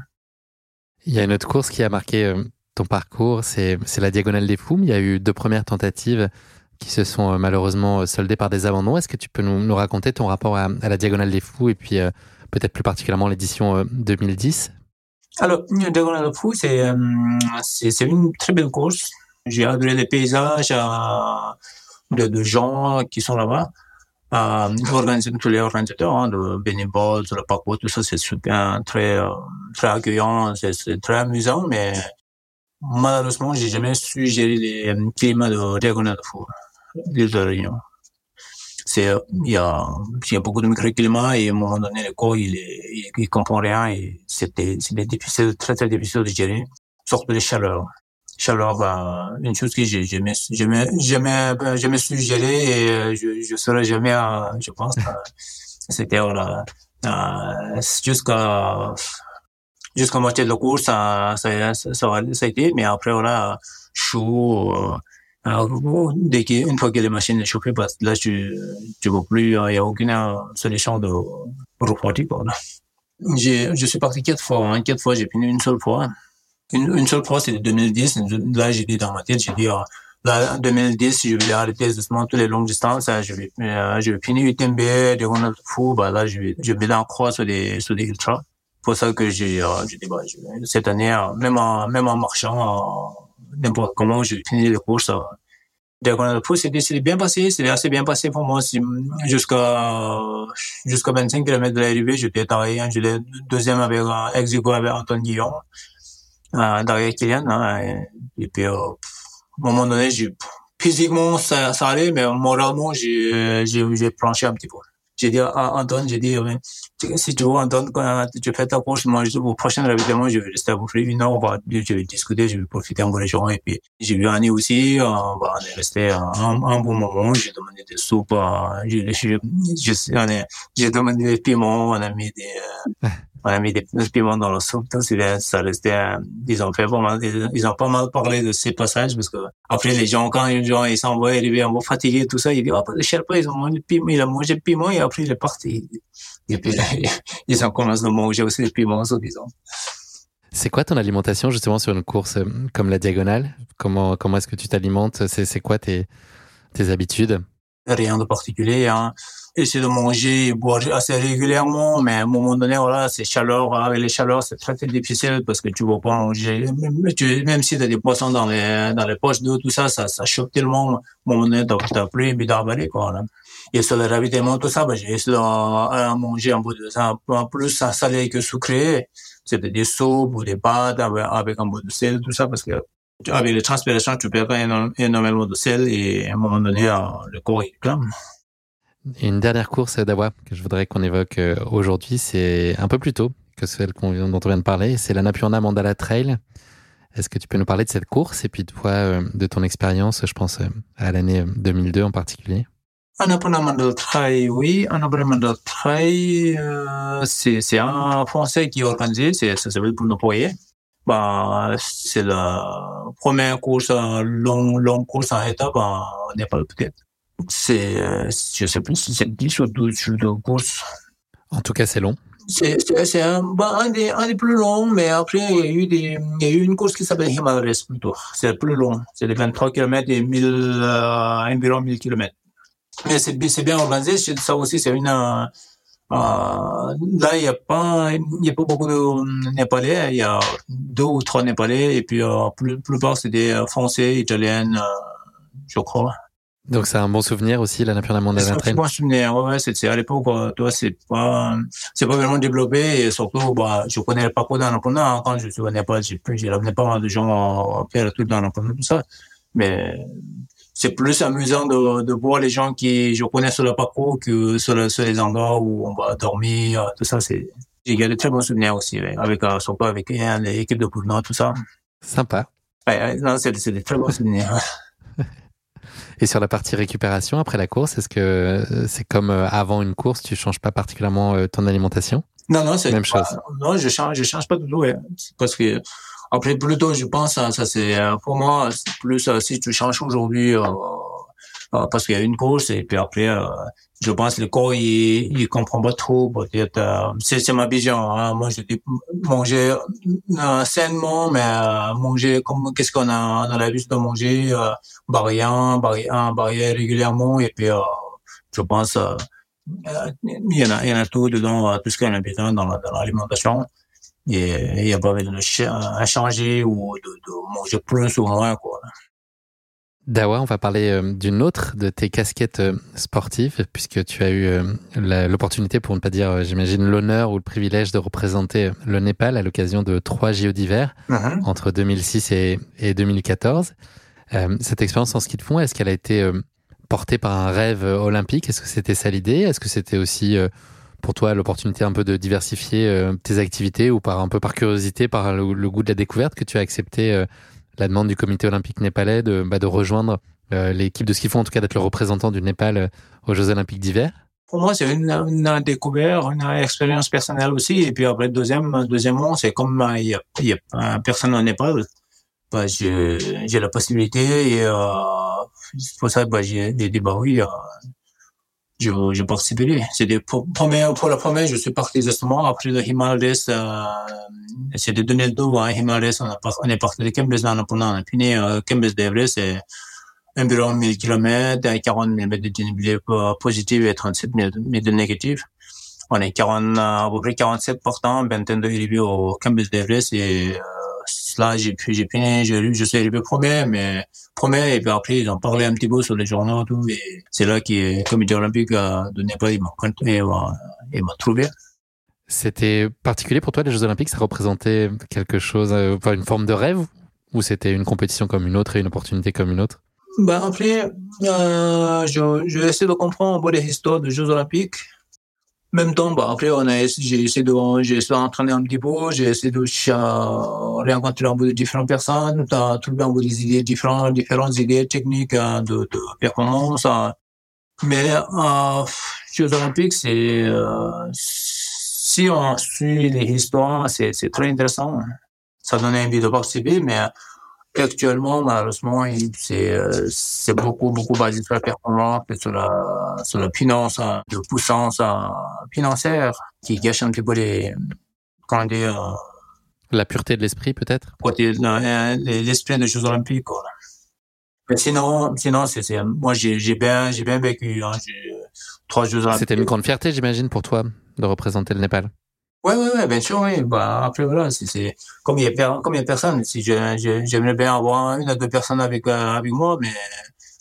Speaker 1: Il y a une autre course qui a marqué ton parcours, c'est, c'est la Diagonale des Fous. Il y a eu deux premières tentatives qui se sont malheureusement soldées par des abandons. Est-ce que tu peux nous, raconter ton rapport à, la Diagonale des Fous et puis peut-être plus particulièrement l'édition 2010
Speaker 2: Alors, Diagonale des Fous, c'est, c'est une très belle course. J'ai adoré les paysages de, gens qui sont là-bas. Euh, tous les organisateurs, hein, de bénévoles, le parcours, tout ça, c'est super, très, très accueillant, c'est très amusant, mais malheureusement, j'ai jamais su gérer les climats de Diagonale de Fou, de Réunion c'est il y a il y a beaucoup de microclimats et à un moment donné le corps il est, il, comprend rien et c'était c'était difficile très très difficile de gérer. Surtout les chaleurs. Chaleur bah, une chose que j'ai jamais jamais jamais jamais su gérer et euh, je je saurais jamais euh, je pense euh, c'était voilà jusqu'à jusqu'à moitié de la course ça ça, ça, ça, a été mais après voilà chaud alors, dès qu'une fois que les machines sont chauffées, que là, tu, tu vois plus, il n'y a aucune solution de. J'ai, je suis parti quatre fois, hein. Quatre fois, j'ai fini une seule fois. Une, une seule fois, c'était 2010. Là, j'ai dit dans ma tête, j'ai dit, euh, là, en 2010, je vais arrêter justement toutes les longues distances. Hein. Je vais, euh, je vais finir UTMB, des rondes fou. Bah, là, je vais, je vais en croix sur des, sur des ultras. Pour ça que j'ai, euh, j'ai dit, bah, je, cette année, euh, même en, même en marchant, n'importe comment, j'ai fini les courses. Diagonal Pouce, c'était bien passé, c'était assez bien passé pour moi. Jusqu'à jusqu'à 25 km de l'arrivée, j'étais travaillé, hein, j'étais deuxième avec ex avec Antoine Guillon, euh, derrière Kylian. Hein, et, puis, euh, à un moment donné, physiquement, ça, ça allait, mais moralement, j'ai j'ai planché un petit peu j'ai dit à Antoine, j'ai dit, si tu veux, Antoine, quand tu fais ta moi, au prochain évidemment, je vais rester à Bouffler une heure, on va, je vais discuter, je vais profiter en les gens, et puis, j'ai vu Annie aussi, on, va, on est resté un, un, bon moment, j'ai demandé des soupes, j'ai, j'ai demandé des piments, on a mis des, on a mis des piments dans la soupe, ça restait, ils ont fait pas mal, ils ont pas mal parlé de ces passages, parce que après les gens, quand les gens, ils s'en vont arriver un fatigués, tout ça, ils disent, oh, le Sherpa, ils ont mangé le piment, il a mangé le piment, et après il est parti. Et puis, ils ont commencé à manger aussi le piment, disons.
Speaker 1: C'est quoi ton alimentation justement sur une course euh, comme la diagonale? Comment comment est-ce que tu t'alimentes? C'est c'est quoi tes tes habitudes?
Speaker 2: Rien de particulier. Hein essayer de manger et boire assez régulièrement, mais à un moment donné, voilà, c'est chaleur, avec les chaleurs, c'est très, très difficile parce que tu vas pas manger, même, tu, même si tu as des poissons dans les, dans les poches d'eau, tout ça, ça, ça choque tellement, à un moment donné, t'as plus envie d'avaler, quoi, là. Et sur le ravitaillement, tout ça, bah, j'ai essayé de manger un peu de ça, un peu plus salé que sucré. C'était des soupes ou des pâtes avec, un peu de sel, tout ça, parce que avec les transpirations, tu perds énormément de sel et à un moment donné, le corps, il.
Speaker 1: Une dernière course d'Awa que je voudrais qu'on évoque euh, aujourd'hui, c'est un peu plus tôt que celle dont on vient de parler, c'est la Napurna Mandala Trail. Est-ce que tu peux nous parler de cette course et puis toi, euh, de ton expérience, je pense euh, à l'année 2002 en particulier?
Speaker 2: Annapurna Mandala Trail, oui. Annapurna Mandala Trail, c'est un Français qui organisé, ça s'appelle pour nos Bah, c'est la première course, longue, longue course en étape en Népal peut-être c'est, euh, je sais plus si c'est 10 ou 12 jours de course.
Speaker 1: En tout cas, c'est long.
Speaker 2: C'est, c'est un, bah, un, des, un des plus longs, mais après, il y a eu des, il y a eu une course qui s'appelle Himalayas plutôt. C'est le plus long. C'est les 23 km et 1000, euh, environ 1000 km. Mais c'est, bien organisé. Ça aussi, c'est une, euh, là, il y a pas, il y a pas beaucoup de Népalais. Il y a deux ou trois Népalais et puis, euh, plus, plupart, c'est des Français, Italiens, je crois.
Speaker 1: Donc c'est un bon souvenir aussi la Napurna Mandala Trail.
Speaker 2: C'est un bon souvenir. Ouais, c'était à l'époque, toi, c'est pas, c'est pas vraiment développé et surtout, bah, je connais le parcours d'Annapurna. Hein, quand je ne connais pas, j'ai j'ai ramené pas mal de gens à faire le truc d'Annapurna, tout ça. Mais c'est plus amusant de, de voir les gens qui je connais sur le parcours que sur, le, sur les endroits où on va dormir, tout ça. C'est, j'ai gardé de très bons souvenirs aussi, avec, euh, surtout avec l'équipe de Poulon, tout ça.
Speaker 1: Sympa.
Speaker 2: Ouais, non, c'est, c'est des très bons souvenirs.
Speaker 1: Et sur la partie récupération après la course, est-ce que euh, c'est comme euh, avant une course, tu changes pas particulièrement euh, ton alimentation?
Speaker 2: Non, non, c'est
Speaker 1: même chose.
Speaker 2: non, je change, je change pas du tout, ouais. parce que après plutôt, je pense, ça, c'est pour moi, plus si tu changes aujourd'hui. Parce qu'il y a une course et puis après je pense le corps il, il comprend pas trop peut-être euh, c'est ma vision hein. moi je dis manger euh, sainement mais euh, manger comme qu'est-ce qu'on a dans la de manger euh, variant variant varier régulièrement et puis euh, je pense euh, il y en a il y en a tout dedans tout ce qu'on a besoin dans l'alimentation et il y a pas besoin de changer ou de, de manger plus ou moins quoi
Speaker 1: Dawa, on va parler euh, d'une autre de tes casquettes euh, sportives, puisque tu as eu euh, l'opportunité, pour ne pas dire, j'imagine, l'honneur ou le privilège de représenter le Népal à l'occasion de trois JO d'hiver uh-huh. entre 2006 et, 2014. cette expérience en ski de fond, est-ce qu'elle a été portée par un rêve olympique? Est-ce que c'était ça l'idée? Est-ce que c'était aussi pour toi l'opportunité un peu de diversifier tes activités ou par un peu par curiosité, par le, le goût de la découverte que tu as accepté la demande du comité olympique népalais de, bah, de rejoindre euh, l'équipe de ski en tout cas d'être le représentant du Népal euh, aux Jeux olympiques d'hiver
Speaker 2: Pour moi, c'est une, une, découverte, une expérience personnelle aussi. Et puis après, deuxième, deuxièmement, c'est comme euh, il y a, y a personne au Népal, bah, j'ai la possibilité et euh, pour ça, bah, j'ai dit bah oui, je, je participerai. C'était pour, pour, la première, je suis parti justement après le Himalayas, euh, c'était 2002, hein, Himalayas, on, on est parti de Kembis dans on a fini euh, Kembis d'Everest, c'est environ 1000 km, 40 000 mètres de dénivelé positif et 37 000 de négatif. On est 40, à peu près 47 portants, vingtaine de au Kembis d'Everest et euh, là, j'ai pu, j'ai fini, j'ai je suis arrivé premier, mais premier, et puis après, ils ont parlé un petit peu sur les journaux, tout, et c'est là que le comité olympique de Népal, il m'a et m'a trouvé.
Speaker 1: C'était particulier pour toi, les Jeux Olympiques, ça représentait quelque chose, euh, enfin, une forme de rêve, ou c'était une compétition comme une autre et une opportunité comme une autre?
Speaker 2: Ben, après, euh, je, je vais essayer de comprendre un peu les histoires des Jeux Olympiques même temps, bah, après, on a, j'ai essayé de, j'ai essayé d'entraîner un petit peu, j'ai essayé de rencontrer un peu de différentes personnes, t'as trouvé un peu des idées différentes, différentes idées techniques hein, de, de performance. Hein. Mais, euh, Jeux Olympiques, c'est, euh, si on suit les histoires, c'est, c'est très intéressant. Ça donne envie de participer, mais actuellement, malheureusement, c'est euh, c'est beaucoup beaucoup basé sur la performance et sur la sur la finance, hein, de puissance hein, financière qui gâche un petit peu les comment dire
Speaker 1: la pureté de l'esprit peut-être?
Speaker 2: Euh, l'esprit des Jeux Olympiques. Quoi. Mais sinon, sinon c'est moi j'ai j'ai bien j'ai bien vécu. Hein, trois Jeux Olympiques.
Speaker 1: C'était une grande fierté, j'imagine, pour toi de représenter le Népal.
Speaker 2: Ouais, ouais, ouais, bien sûr, oui. Bah, après, voilà, c'est, comme il y a, comme il y a personne, si j'aimerais bien avoir une ou deux personnes avec, euh, avec moi, mais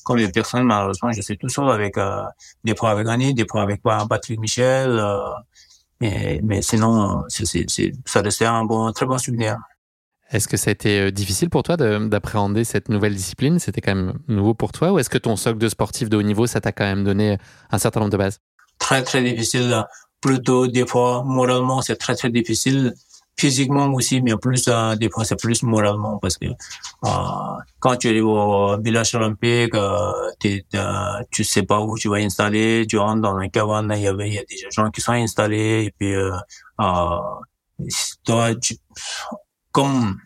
Speaker 2: comme il y a personne, malheureusement, je suis tout seul avec, euh, des fois avec Annie, des fois avec Patrick Michel, euh, mais, mais sinon, c'est, c'est, ça restait un bon, très bon souvenir.
Speaker 1: Est-ce que ça a été difficile pour toi d'appréhender cette nouvelle discipline? C'était quand même nouveau pour toi Ou est-ce que ton socle de sportif de haut niveau, ça t'a quand même donné un certain nombre de bases?
Speaker 2: Très, très difficile plutôt des fois moralement c'est très très difficile. Physiquement aussi mais plus euh, des fois c'est plus moralement parce que euh, quand tu arrives au village olympique euh, euh, tu sais pas où tu vas installer tu rentres dans un cabane il y avait il y a des gens qui sont installés et puis euh, euh, toi tu, comme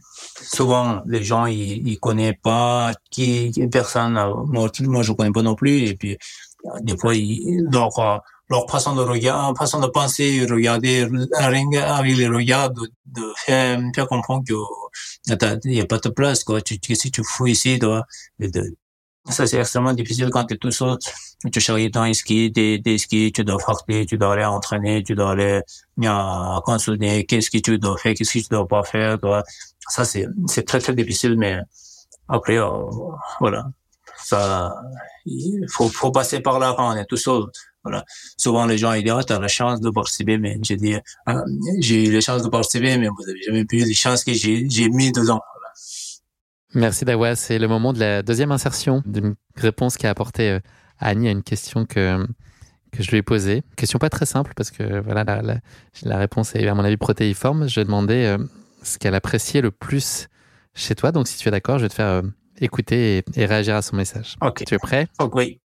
Speaker 2: souvent les gens ils, ils connaissent pas qui, qui personne moi, moi je connais pas non plus et puis des fois ils, donc leur façon de regarder, façon de penser, regarder avec les regards, de, de faire, faire comprendre que il n'y a pas de place, quoi. Tu, si tu fous ici, toi, de, ça, c'est extrêmement difficile quand tu es tout seul. Tu charries ton ski, des, des skis, tu dois fracter, tu dois aller entraîner, tu dois aller euh, consulter qu'est-ce que tu dois faire, qu'est-ce que tu dois pas faire, toi? Ça, c'est, c'est très, très difficile, mais après, euh, voilà. ça, il faut, faut passer par là quand on est tout seul. Voilà. Souvent, les gens, ils disent, ah, t'as la chance de participer, mais j'ai dit, ah, j'ai eu la chance de participer, mais vous avez jamais pu les chances que j'ai, j'ai mis dedans. Voilà.
Speaker 1: Merci Dawa. C'est le moment de la deuxième insertion d'une réponse qu'a apportée euh, Annie à une question que, que je lui ai posée. Question pas très simple parce que voilà, la, la, la réponse est à mon avis protéiforme. Je lui ai demandé euh, ce qu'elle appréciait le plus chez toi. Donc si tu es d'accord, je vais te faire euh, écouter et, et, réagir à son message.
Speaker 2: Ok.
Speaker 1: Tu es prêt?
Speaker 2: Ok, oui.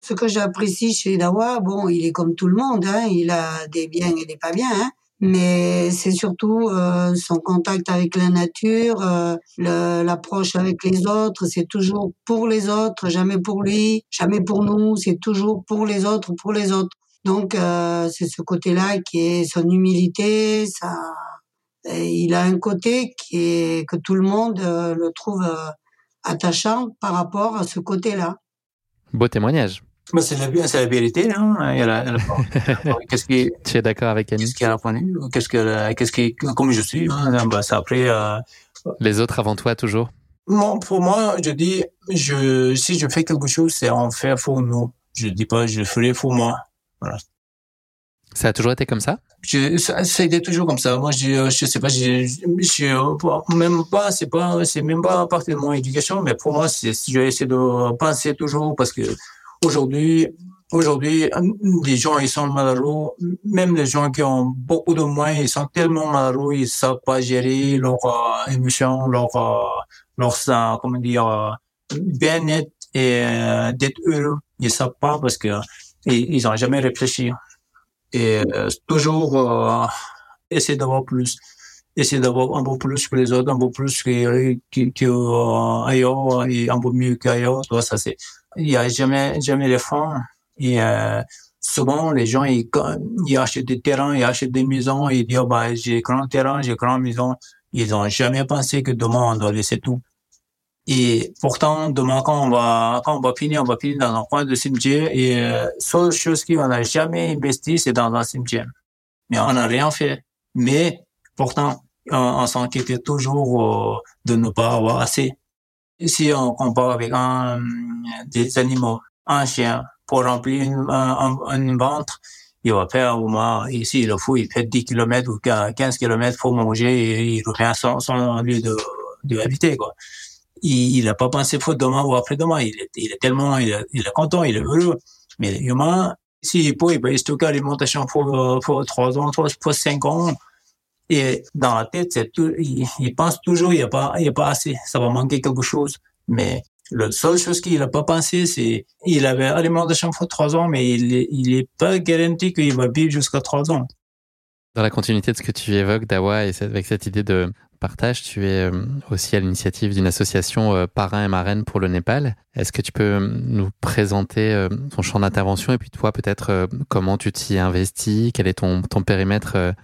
Speaker 3: Ce que j'apprécie chez Dawa, bon, il est comme tout le monde, hein, il a des biens et des pas biens, hein, mais c'est surtout euh, son contact avec la nature, euh, l'approche avec les autres, c'est toujours pour les autres, jamais pour lui, jamais pour nous, c'est toujours pour les autres, pour les autres. Donc euh, c'est ce côté-là qui est son humilité, ça, il a un côté qui est que tout le monde le trouve attachant par rapport à ce côté-là.
Speaker 1: Beau témoignage.
Speaker 2: Mais c'est la, c'est la vérité, non elle a, elle a, qu'est-ce qui,
Speaker 1: Tu es d'accord avec Annie
Speaker 2: Qu'est-ce qu'elle a répondu Qu'est-ce que, qu'est-ce qui, comme je suis, hein, bah, ça après. Euh,
Speaker 1: Les autres avant toi toujours?
Speaker 2: Non, pour moi, je dis, je, si je fais quelque chose, c'est en faire pour nous. Je dis pas, je le ferai pour moi. Voilà.
Speaker 1: Ça a toujours été comme ça?
Speaker 2: Je, ça, ça a été toujours comme ça. Moi, je, je sais pas, je, je, même pas, c'est pas, c'est même pas partie de mon éducation, mais pour moi, c'est, je vais essayer de penser toujours parce que aujourd'hui, aujourd'hui, les gens, ils sont malheureux. Même les gens qui ont beaucoup de moyens, ils sont tellement malheureux, ils savent pas gérer leurs euh, émotions, leur, euh, leur, euh, comment dire, euh, bien-être et euh, d'être heureux. Ils savent pas parce que ils, ils ont jamais réfléchi. Et toujours essayer d'avoir plus essayer d'avoir un peu plus que les autres, un peu plus que, que, que euh, ailleurs et un peu mieux qu'ailleurs. Ça, c'est, il a jamais, jamais les fonds. Et euh, souvent, les gens, ils, ils achètent des terrains, ils achètent des maisons, ils disent, oh, bah, j'ai grand terrain, j'ai grand maison. Ils ont jamais pensé que demain, on doit laisser tout. Et pourtant, demain, quand on va, quand on va finir, on va finir dans un coin de cimetière. Et euh, seule chose qu'on n'a jamais investi, c'est dans un cimetière. Mais on n'a rien fait. Mais pourtant, on, on s'inquiétait toujours euh, de ne pas avoir assez. Si on compare avec un, des animaux, un chien, pour remplir une, un, un, ventre, il va faire au moins, ici, il faut, il fait 10 km ou 15 km pour manger et il revient sans, sans lieu de, de habiter, quoi. Il n'a pas pensé faut demain ou après-demain. Il est, il est tellement, il est, il est content, il est heureux. Mais l'humain, s'il peut, il peut stocker l'alimentation pour, pour 3 ans, pour 5 ans. Et dans la tête, il, pense toujours, il n'y a pas, il y a pas assez, ça va manquer quelque chose. Mais la seule chose qu'il n'a pas pensé, c'est, il avait alimentation pour trois ans, mais il est, il est pas garanti qu'il va vivre jusqu'à trois ans.
Speaker 1: Dans la continuité de ce que tu évoques, Dawa, et avec cette idée de partage, tu es aussi à l'initiative d'une association parrain et marraine pour le Népal. Est-ce que tu peux nous présenter ton champ d'intervention et puis toi peut-être comment tu t'y investis, quel est ton périmètre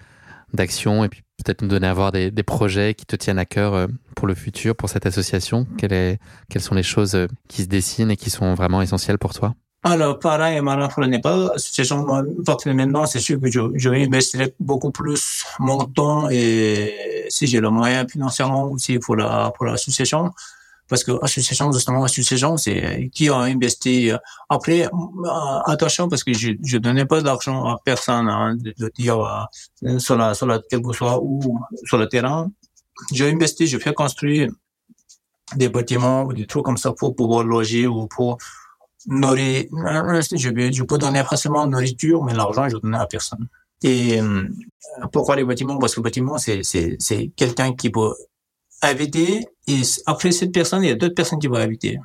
Speaker 1: d'action et puis peut-être nous donner à voir des, des, projets qui te tiennent à cœur pour le futur, pour cette association. Quelle est, quelles sont les choses qui se dessinent et qui sont vraiment essentielles pour toi?
Speaker 2: Alors, pareil, maintenant, pour le Népal, association, maintenant, c'est sûr que je, je vais investir beaucoup plus mon temps et si j'ai le moyen financièrement aussi pour la, pour l'association. Parce que association, justement, association, c'est qui a investi. Après, attention, parce que je, je donnais pas d'argent à personne, hein, de, dire, sur la, sur la, quel que soit où, sur le terrain. J'ai investi, je fais construire des bâtiments ou des trucs comme ça pour pouvoir loger ou pour nourrir, je, je peux donner facilement nourriture, mais l'argent, je donne à personne. Et euh, pourquoi les bâtiments? Parce que le bâtiment, c'est, c'est, c'est quelqu'un qui peut habiter, et après cette personne, il y a d'autres personnes qui vont habiter.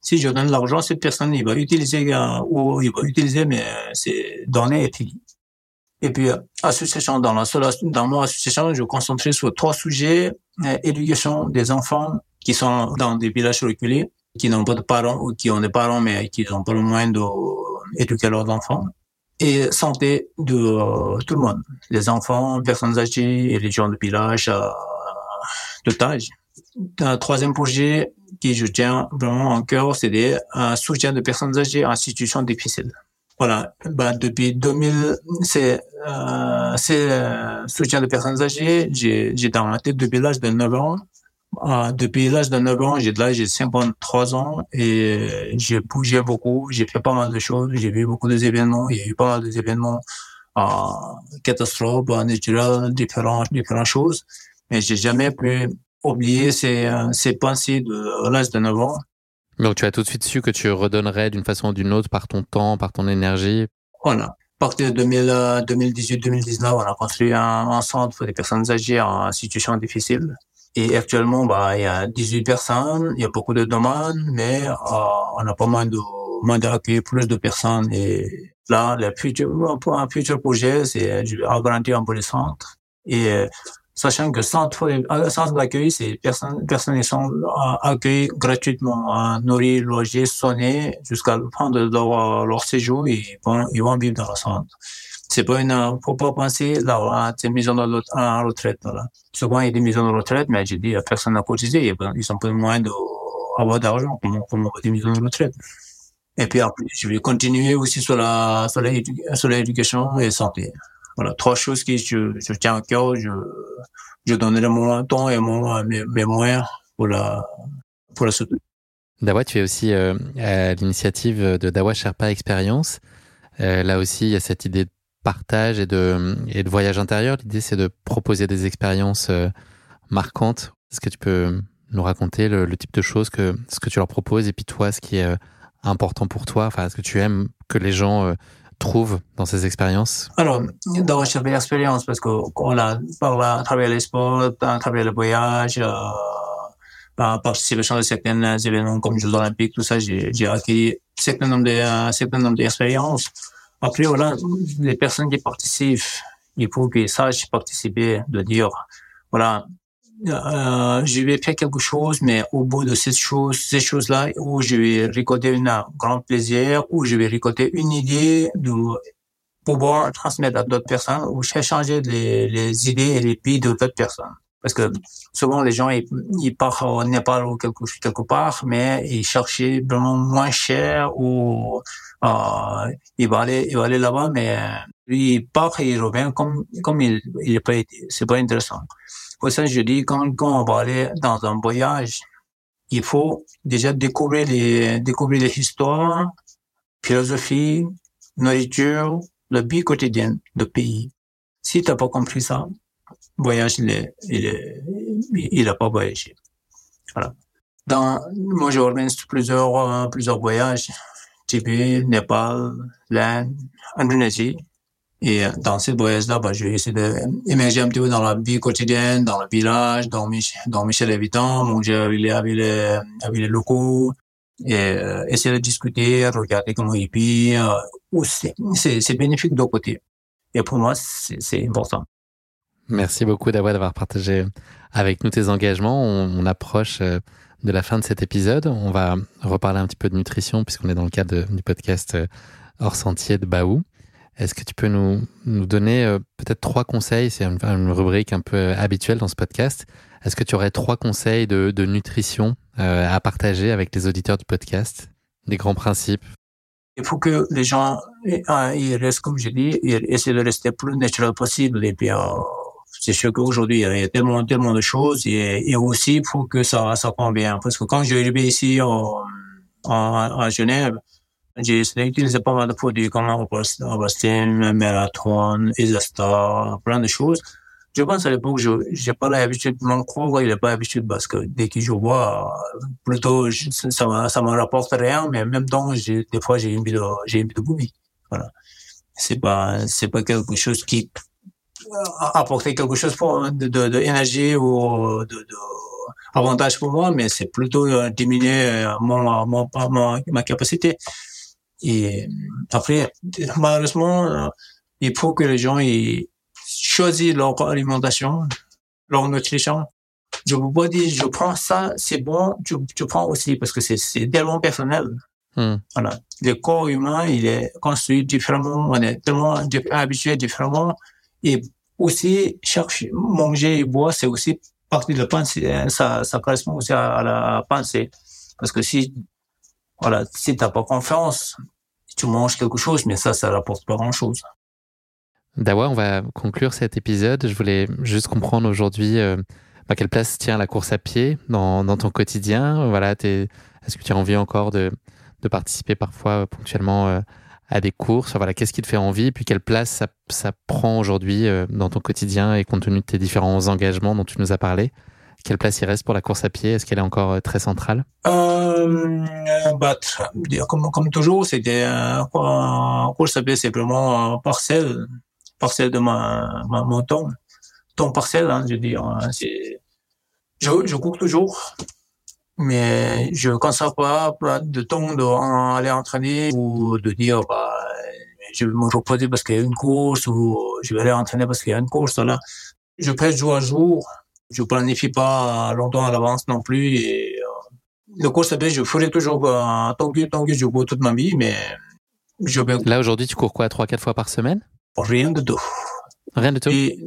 Speaker 2: Si je donne l'argent, cette personne, il va utiliser, euh, ou il va utiliser, mais c'est donné et fini. Et puis, association, dans la dans mon association, je concentrais sur trois sujets, euh, éducation des enfants qui sont dans des villages reculés, qui n'ont pas de parents ou qui ont des parents mais qui n'ont pas le moyen d'éduquer leurs enfants et santé de euh, tout le monde, les enfants, personnes âgées et les gens de village euh, de âge. Un troisième projet qui je tiens vraiment en cœur, c'est un soutien de personnes âgées en situation difficile. Voilà, ben, depuis 2000, c'est euh, euh, soutien de personnes âgées. J'ai dans la tête de village de 9 ans Ah, depuis l'âge de 9 ans, j'ai l'âge de 53 ans et j'ai bougé beaucoup, j'ai fait pas mal de choses, j'ai vu beaucoup d'événements, il y a eu pas mal d'événements euh, catastrophes, naturelles, différentes, différentes choses, mais j'ai jamais pu oublier ces, ces pensées de l'âge de 9 ans.
Speaker 1: Donc tu as tout de suite su que tu redonnerais d'une façon ou d'une autre par ton temps, par ton énergie?
Speaker 2: Voilà. À partir de 2018-2019, on a construit un, un centre pour les personnes âgées en situation difficile. Et actuellement, bah, il y a 18 personnes, il y a beaucoup de demandes, mais euh, on a pas mal de moins d'accueillir plus de personnes. Et là, le futur, un futur projet, c'est agrandir un peu les centres. Et euh, sachant que centre, centre d'accueil, c'est personnes, personnes sont accueillies gratuitement, nourries, logées, soignées jusqu'à la fin de leur, leur séjour. Ils vont, ils vont vivre dans le centre c'est pas une, faut pas penser là, c'est maison de en retraite, là. Souvent, il y a des maisons de retraite, mais j'ai dit, personne n'a cotisé, ils ont pas moins d'avoir d'argent, comment, comment des maisons de retraite. Et puis après, je vais continuer aussi sur la, sur l'éducation et santé. Voilà, trois choses que je, je tiens à cœur, je, je donnerai mon temps et mon, mes, moyens pour la, pour la soutenir.
Speaker 1: Dawa, tu es aussi euh, à l'initiative de Dawa Sherpa Experience. Euh, là aussi, il y a cette idée de partage et de, et de voyage intérieur. L'idée, c'est de proposer des expériences euh, marquantes. Est-ce que tu peux nous raconter le, type de choses que ce que tu leur proposes et puis toi, ce qui est important pour toi, enfin, ce que tu aimes que les gens euh, trouvent dans ces expériences
Speaker 2: Alors, dans chaque expérience, parce qu'on a parlé à travers les sports, à travers le voyage, euh, par participation de certains événements comme les Jeux Olympiques, tout ça, j'ai acquis certain nombre d'expériences. Après, voilà, les personnes qui participent, il faut qu'ils sachent participer, de dire, voilà, euh, je vais faire quelque chose, mais au bout de cette chose, ces choses-là, où je vais récolter un grand plaisir, où je vais récolter une idée de pouvoir transmettre à d'autres personnes, ou changer les, les idées et les vies de d'autres personnes. Parce que souvent, les gens, ils, ils partent au Népal ou quelque, quelque part, mais ils cherchent vraiment moins cher ou euh, il va aller, il va aller là-bas, mais lui, il part et il revient comme, comme il, il pas. C'est pas intéressant. Pour ça, je dis, quand, quand on va aller dans un voyage, il faut déjà découvrir les, découvrir les histoires, philosophie, nourriture, le vie quotidien du pays. Si t'as pas compris ça, voyage, il est, il il a pas voyagé. Voilà. Dans, moi, j'organise plusieurs, euh, plusieurs voyages. Tibet, Népal, l'Inde, Indonésie. Et euh, dans ces voyages-là, bah, j'ai essayé d'émerger un petit peu dans la vie quotidienne, dans le village, dans, Mich dans Michel Habitant, manger avec les, avec les, avec les locaux, et euh, essayer de discuter, regarder comment ils vivent. Euh, c'est bénéfique de côté. Et pour moi, c'est important.
Speaker 1: Merci beaucoup d'avoir partagé avec nous tes engagements. On, on approche euh, de la fin de cet épisode. On va reparler un petit peu de nutrition puisqu'on est dans le cadre du podcast euh, hors sentier de Baou. Est-ce que tu peux nous, donner euh, peut-être trois conseils C'est une, rubrique un peu habituelle dans ce podcast. Est-ce que tu aurais trois conseils de, nutrition à partager avec les auditeurs du podcast? Des grands principes?
Speaker 2: Il faut que les gens ils restent, comme je dis, ils essaient de rester plus naturel possible et puis c'est sûr qu'aujourd'hui, il y a tellement, tellement de choses et, aussi, il faut que ça, ça convienne. Parce que quand je suis ici en, Genève, j'ai utilisé pas mal de produits comme Avastin, Marathon, Isostar, plein de choses. Je pense à l'époque, je j'ai pas l'habitude, mon corps, il n'a pas l'habitude parce que dès que je vois, plutôt, ça, ça me rapporte rien, mais en même temps, des fois, j'ai une de, de bougie. Voilà. C'est pas, pas quelque chose qui apporter quelque chose pour, de, de ou de, de, avantage pour moi, mais c'est plutôt euh, diminuer euh, mon, mon, mon, ma capacité. Et après, malheureusement, euh, il faut que les gens ils choisissent leur alimentation, leur nutrition. Je vous pas dire, je prends ça, c'est bon, je, je prends aussi parce que c'est, c'est tellement personnel. Hmm. Voilà. Le corps humain, il est construit différemment, on est tellement habitué différemment. Et aussi, chercher, manger et boire, c'est aussi partie de la pensée. Hein. Ça, ça correspond aussi à, la pensée. Parce que si, voilà, si t'as pas confiance, tu manges quelque chose, mais ça, ça rapporte pas grand chose.
Speaker 1: Dawa, on va conclure cet épisode. Je voulais juste comprendre aujourd'hui, euh, bah, quelle place tient la course à pied dans, ton quotidien? Voilà, est-ce que tu as envie encore de, participer parfois ponctuellement à des courses? Voilà, qu'est-ce qui te fait envie? Puis quelle place ça prend aujourd'hui dans ton quotidien et compte tenu de tes différents engagements dont tu nous as parlé? Quelle place il reste pour la course à pied? Est-ce qu'elle est encore euh, très centrale?
Speaker 2: Euh, bah, comme, toujours, c'était euh, course à pied, c'est vraiment parcelle, parcelle de ma, ma mon temps, temps partiel, hein, je veux dire. Hein, je, cours toujours, mais je ne consacre pas de temps d'aller entraîner ou de dire bah, je vais me reposer parce qu'il y a une course ou je vais aller entraîner parce qu'il y a une course. Là. Je fais jour à jour je planifie pas longtemps à l'avance non plus. Et, euh, le course à pied, je ferai toujours euh, tant que tant que je cours toute ma vie, mais je
Speaker 1: vais... Là aujourd'hui, tu cours quoi, trois quatre fois par semaine?
Speaker 2: Rien de tout.
Speaker 1: Rien de tout?
Speaker 2: Et,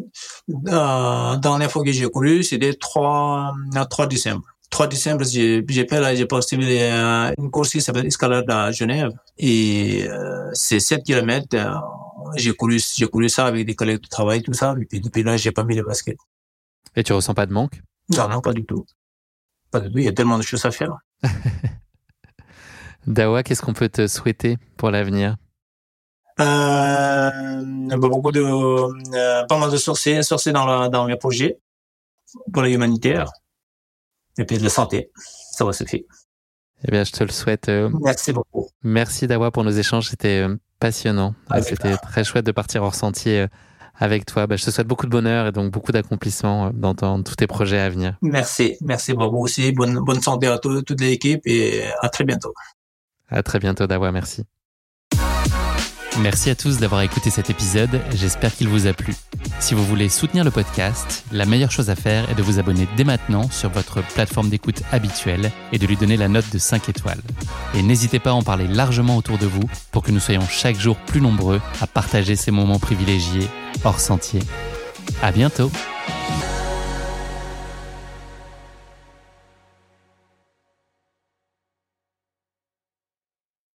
Speaker 2: euh, dernière fois que j'ai couru, c'était 3 3 décembre. 3 décembre, j'ai fait là, j'ai passé euh, une course qui s'appelle Escalade à Genève et euh, c'est 7 km. j'ai couru j'ai couru ça avec des collègues de travail tout ça et puis depuis là, j'ai pas mis le basket.
Speaker 1: Et tu ressens pas de manque?
Speaker 2: Non, non, pas du tout. Pas du tout. Il y a tellement de choses à faire.
Speaker 1: Dawa, qu'est-ce qu'on peut te souhaiter pour l'avenir?
Speaker 2: Euh, beaucoup de, euh, pas mal de sorciers, sorciers dans, dans mes projets pour l'humanitaire et puis de la santé. Ça va se faire.
Speaker 1: Eh bien, je te le souhaite. Euh,
Speaker 2: merci beaucoup.
Speaker 1: Merci Dawa pour nos échanges. C'était euh, passionnant. C'était très chouette de partir hors sentier avec toi. Bah, je te souhaite beaucoup de bonheur et donc beaucoup d'accomplissement euh, dans, tous tes projets à venir.
Speaker 2: Merci, merci beaucoup aussi. Bonne, bonne santé à toute l'équipe et à très bientôt.
Speaker 1: À très bientôt, Dawa. Merci. Merci à tous d'avoir écouté cet épisode, j'espère qu'il vous a plu. Si vous voulez soutenir le podcast, la meilleure chose à faire est de vous abonner dès maintenant sur votre plateforme d'écoute habituelle et de lui donner la note de 5 étoiles. Et n'hésitez pas à en parler largement autour de vous pour que nous soyons chaque jour plus nombreux à partager ces moments privilégiés hors sentier. À bientôt!